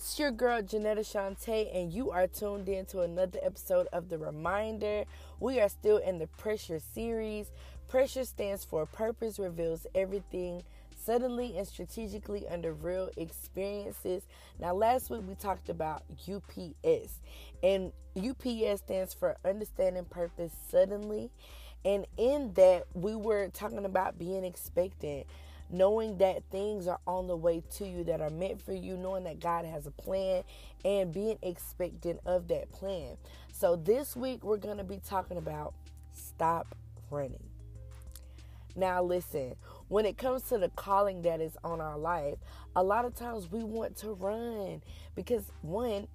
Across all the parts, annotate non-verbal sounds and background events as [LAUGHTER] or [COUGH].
It's your girl Janetta Shantae, and you are tuned in to another episode of The Reminder. We are still in the Pressure series. Pressure stands for Purpose Reveals Everything Suddenly and Strategically Under Real Experiences. Now, last week we talked about UPS, and UPS stands for Understanding Purpose Suddenly. And in that, we were talking about being expectant knowing that things are on the way to you that are meant for you, knowing that God has a plan, and being expectant of that plan. So, this week we're going to be talking about stop running. Now, listen, when it comes to the calling that is on our life, a lot of times we want to run because, one,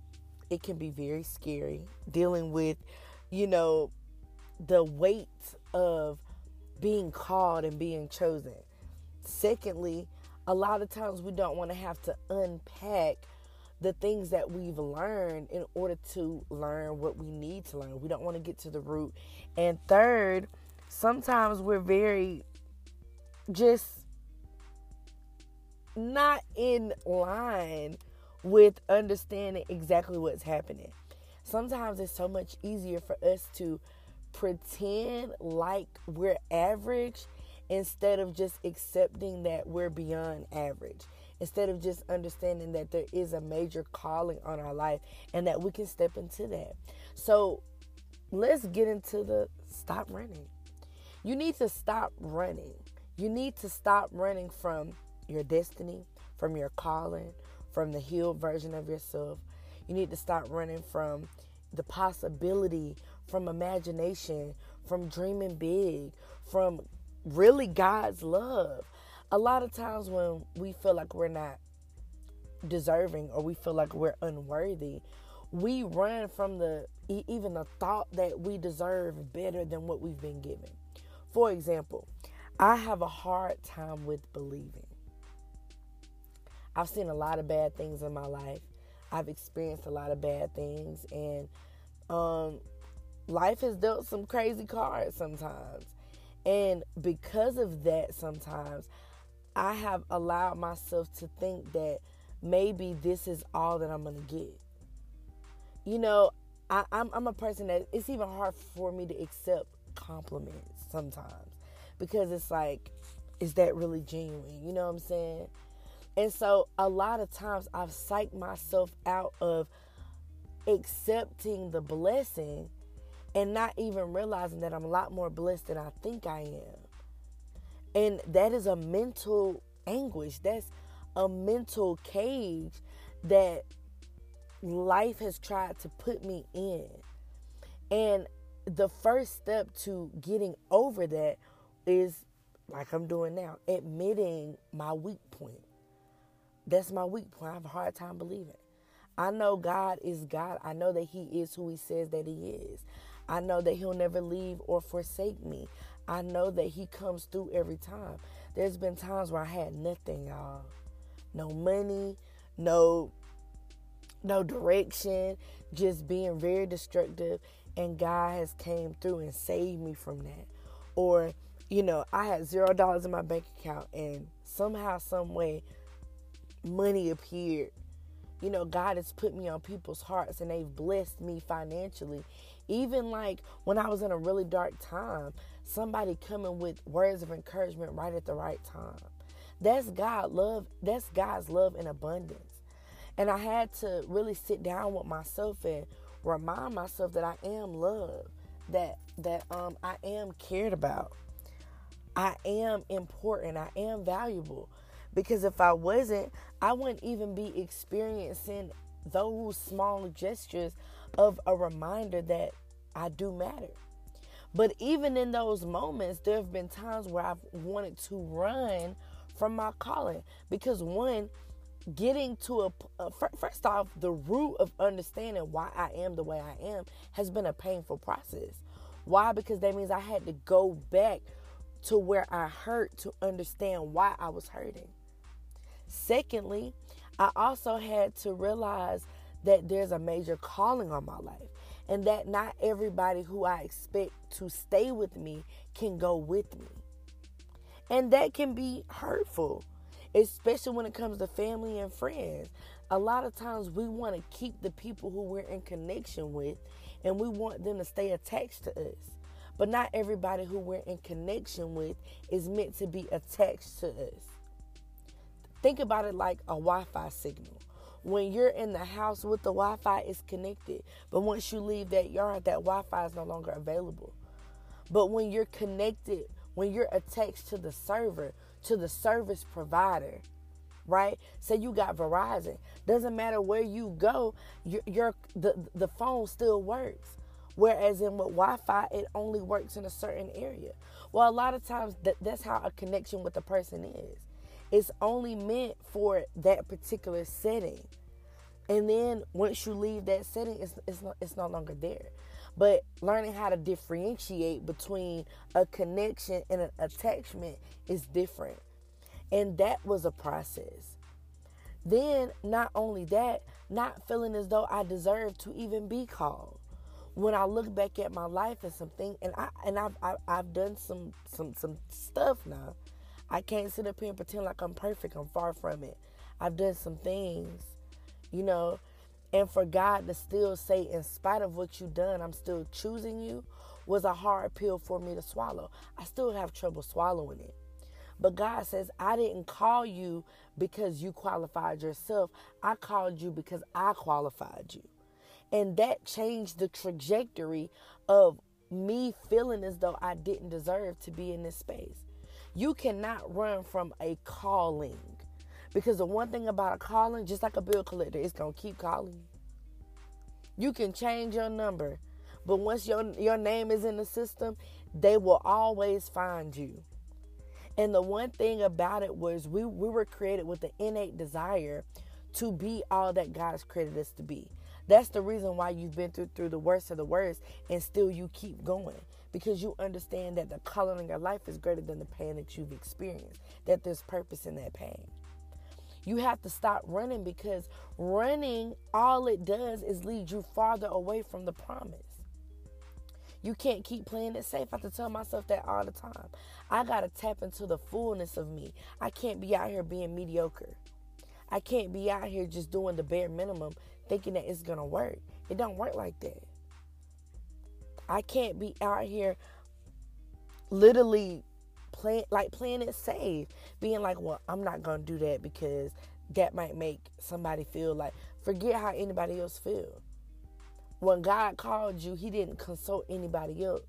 it can be very scary dealing with, you know, the weight of being called and being chosen. Secondly, a lot of times we don't want to have to unpack the things that we've learned in order to learn what we need to learn. We don't want to get to the root. And third, sometimes we're very just not in line with understanding exactly what's happening. Sometimes it's so much easier for us to pretend like we're average instead of just accepting that we're beyond average instead of just understanding that there is a major calling on our life and that we can step into that. So let's get into the stop running. You need to stop running. You need to stop running from your destiny, from your calling, from the healed version of yourself. You need to stop running from the possibility, from imagination, from dreaming big, from really God's love. A lot of times when we feel like we're not deserving or we feel like we're unworthy, we run from the even the thought that we deserve better than what we've been given. For example, I have a hard time with believing. I've seen a lot of bad things in my life. I've experienced a lot of bad things and um life has dealt some crazy cards sometimes. And because of that, sometimes I have allowed myself to think that maybe this is all that I'm going to get. You know, I, am I'm, I'm a person that it's even hard for me to accept compliments sometimes because it's like, is that really genuine? You know what I'm saying? And so a lot of times I've psyched myself out of accepting the blessing and not even realizing that I'm a lot more blessed than I think I am. And that is a mental anguish. That's a mental cage that life has tried to put me in. And the first step to getting over that is like I'm doing now, admitting my weak point. That's my weak point. I have a hard time believing. I know God is God. I know that He is who He says that He is. I know that He'll never leave or forsake me. I know that He comes through every time. There's been times where I had nothing, y'all. No money, no no direction, just being very destructive and God has came through and saved me from that. Or, you know, I had zero dollars in my bank account and somehow, some way, money appeared. You know, God has put me on people's hearts and they've blessed me financially even like when I was in a really dark time, somebody coming with words of encouragement right at the right time. That's God love, that's God's love in abundance. And I had to really sit down with myself and remind myself that I am loved, that that um I am cared about. I am important. I am valuable. Because if I wasn't, I wouldn't even be experiencing those small gestures of a reminder that I do matter. But even in those moments, there have been times where I've wanted to run from my calling because one, getting to a uh, first off, the root of understanding why I am the way I am has been a painful process. Why? Because that means I had to go back to where I hurt to understand why I was hurting. Secondly, I also had to realize that there's a major calling on my life and that not everybody who I expect to stay with me can go with me. And that can be hurtful, especially when it comes to family and friends. a lot of times we want to keep the people who we're in connection with and we want them to stay attached to us. But not everybody who we're in connection with is meant to be attached to us. Think about it like a Wi Fi signal. When you're in the house with the Wi Fi, it's connected. But once you leave that yard, that Wi Fi is no longer available. But when you're connected, when you're attached to the server, to the service provider, right? Say you got Verizon. Doesn't matter where you go, your, your the the phone still works. Whereas in with Wi-Fi, it only works in a certain area. Well, a lot of times that, that's how a connection with a person is. It's only meant for that particular setting. And then once you leave that setting, it's, it's, not, it's no longer there. But learning how to differentiate between a connection and an attachment is different. And that was a process. Then, not only that, not feeling as though I deserve to even be called. When I look back at my life and something, and I and I've, I've I've done some some some stuff now. I can't sit up here and pretend like I'm perfect. I'm far from it. I've done some things, you know, and for God to still say, in spite of what you've done, I'm still choosing you, was a hard pill for me to swallow. I still have trouble swallowing it. But God says, I didn't call you because you qualified yourself. I called you because I qualified you. And that changed the trajectory of me feeling as though I didn't deserve to be in this space. You cannot run from a calling. Because the one thing about a calling, just like a bill collector, it's going to keep calling you. You can change your number, but once your, your name is in the system, they will always find you. And the one thing about it was we, we were created with the innate desire to be all that God has created us to be. That's the reason why you've been through through the worst of the worst and still you keep going. Because you understand that the calling in your life is greater than the pain that you've experienced. That there's purpose in that pain. You have to stop running because running all it does is lead you farther away from the promise. You can't keep playing it safe. I have to tell myself that all the time. I got to tap into the fullness of me. I can't be out here being mediocre. I can't be out here just doing the bare minimum thinking that it's going to work. It don't work like that. I can't be out here literally playing like playing it safe, being like, "Well, I'm not to do that because that might make somebody feel like forget how anybody else feel." When God called you, He didn't consult anybody else.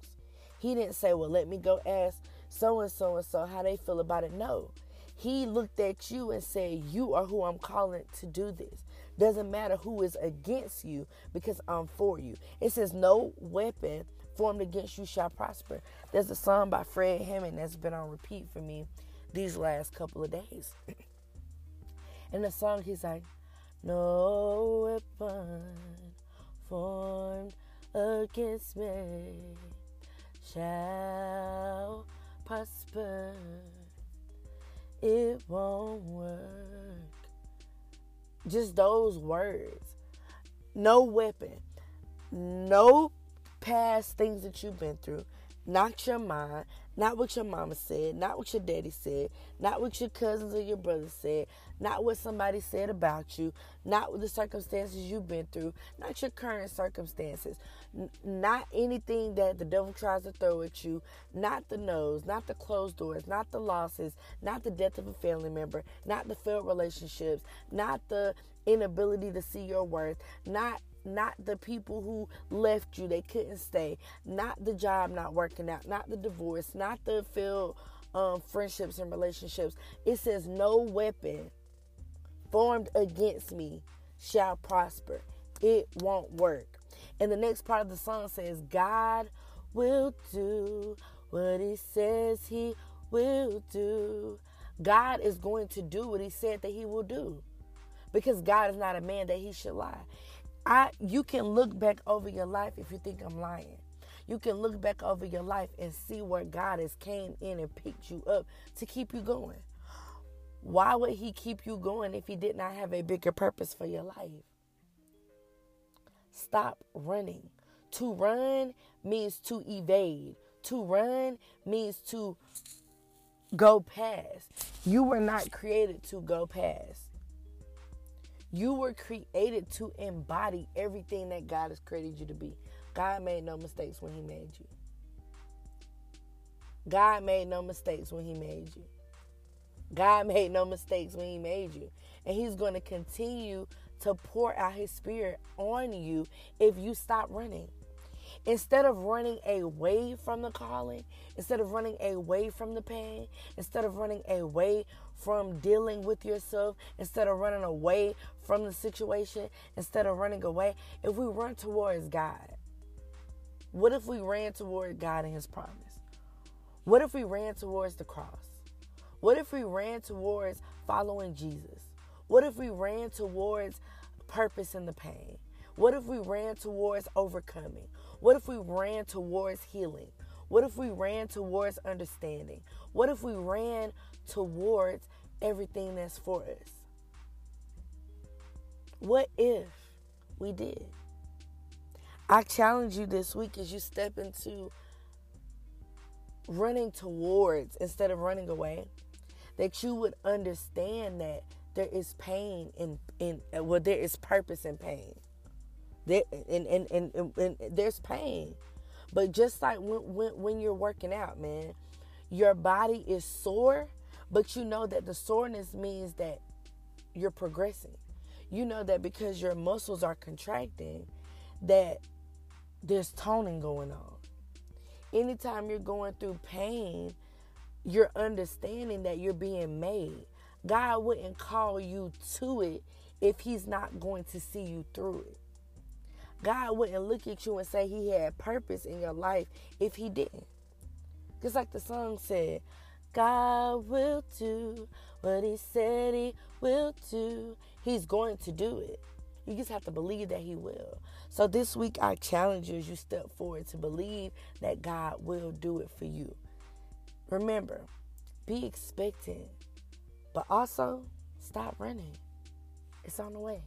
He didn't say, Well, let me go ask so and so and so how they feel about it. No. He looked at you and said, You are who I'm calling to do this. Doesn't matter who is against you because I'm for you. It says, No weapon formed against you shall prosper. There's a song by Fred Hammond that's been on repeat for me these last couple of days. [CLEARS THROAT] and the song, he's like, No weapon formed against me shall prosper. It won't work. Just those words. No weapon. No past things that you've been through not your mind, not what your mama said, not what your daddy said, not what your cousins or your brothers said, not what somebody said about you, not the circumstances you've been through, not your current circumstances, N- not anything that the devil tries to throw at you, not the nose, not the closed doors, not the losses, not the death of a family member, not the failed relationships, not the inability to see your worth, not not the people who left you, they couldn't stay, not the job not working out, not the divorce, not the failed um, friendships and relationships. It says, No weapon formed against me shall prosper. It won't work. And the next part of the song says, God will do what he says he will do. God is going to do what he said that he will do. Because God is not a man that he should lie. I you can look back over your life if you think I'm lying. You can look back over your life and see where God has came in and picked you up to keep you going. Why would he keep you going if he did not have a bigger purpose for your life? Stop running. To run means to evade. To run means to go past. You were not created to go past. You were created to embody everything that God has created you to be. God made no mistakes when He made you. God made no mistakes when He made you. God made no mistakes when He made you. And He's going to continue to pour out His Spirit on you if you stop running. Instead of running away from the calling, instead of running away from the pain, instead of running away from dealing with yourself, instead of running away from the situation, instead of running away, if we run towards God, what if we ran toward God and His promise? What if we ran towards the cross? What if we ran towards following Jesus? What if we ran towards purpose in the pain? What if we ran towards overcoming? What if we ran towards healing? What if we ran towards understanding? What if we ran towards everything that's for us? What if we did? I challenge you this week as you step into running towards instead of running away, that you would understand that there is pain in in well there is purpose in pain. And and, and, and, and there's pain. But just like when, when when you're working out, man, your body is sore, but you know that the soreness means that you're progressing. You know that because your muscles are contracting, that there's toning going on. Anytime you're going through pain, you're understanding that you're being made. God wouldn't call you to it if He's not going to see you through it. God wouldn't look at you and say He had purpose in your life if He didn't. Just like the song said, God will do what He said He will do. He's going to do it. You just have to believe that He will. So this week, I challenge you as you step forward to believe that God will do it for you. Remember, be expectant, but also stop running. It's on the way.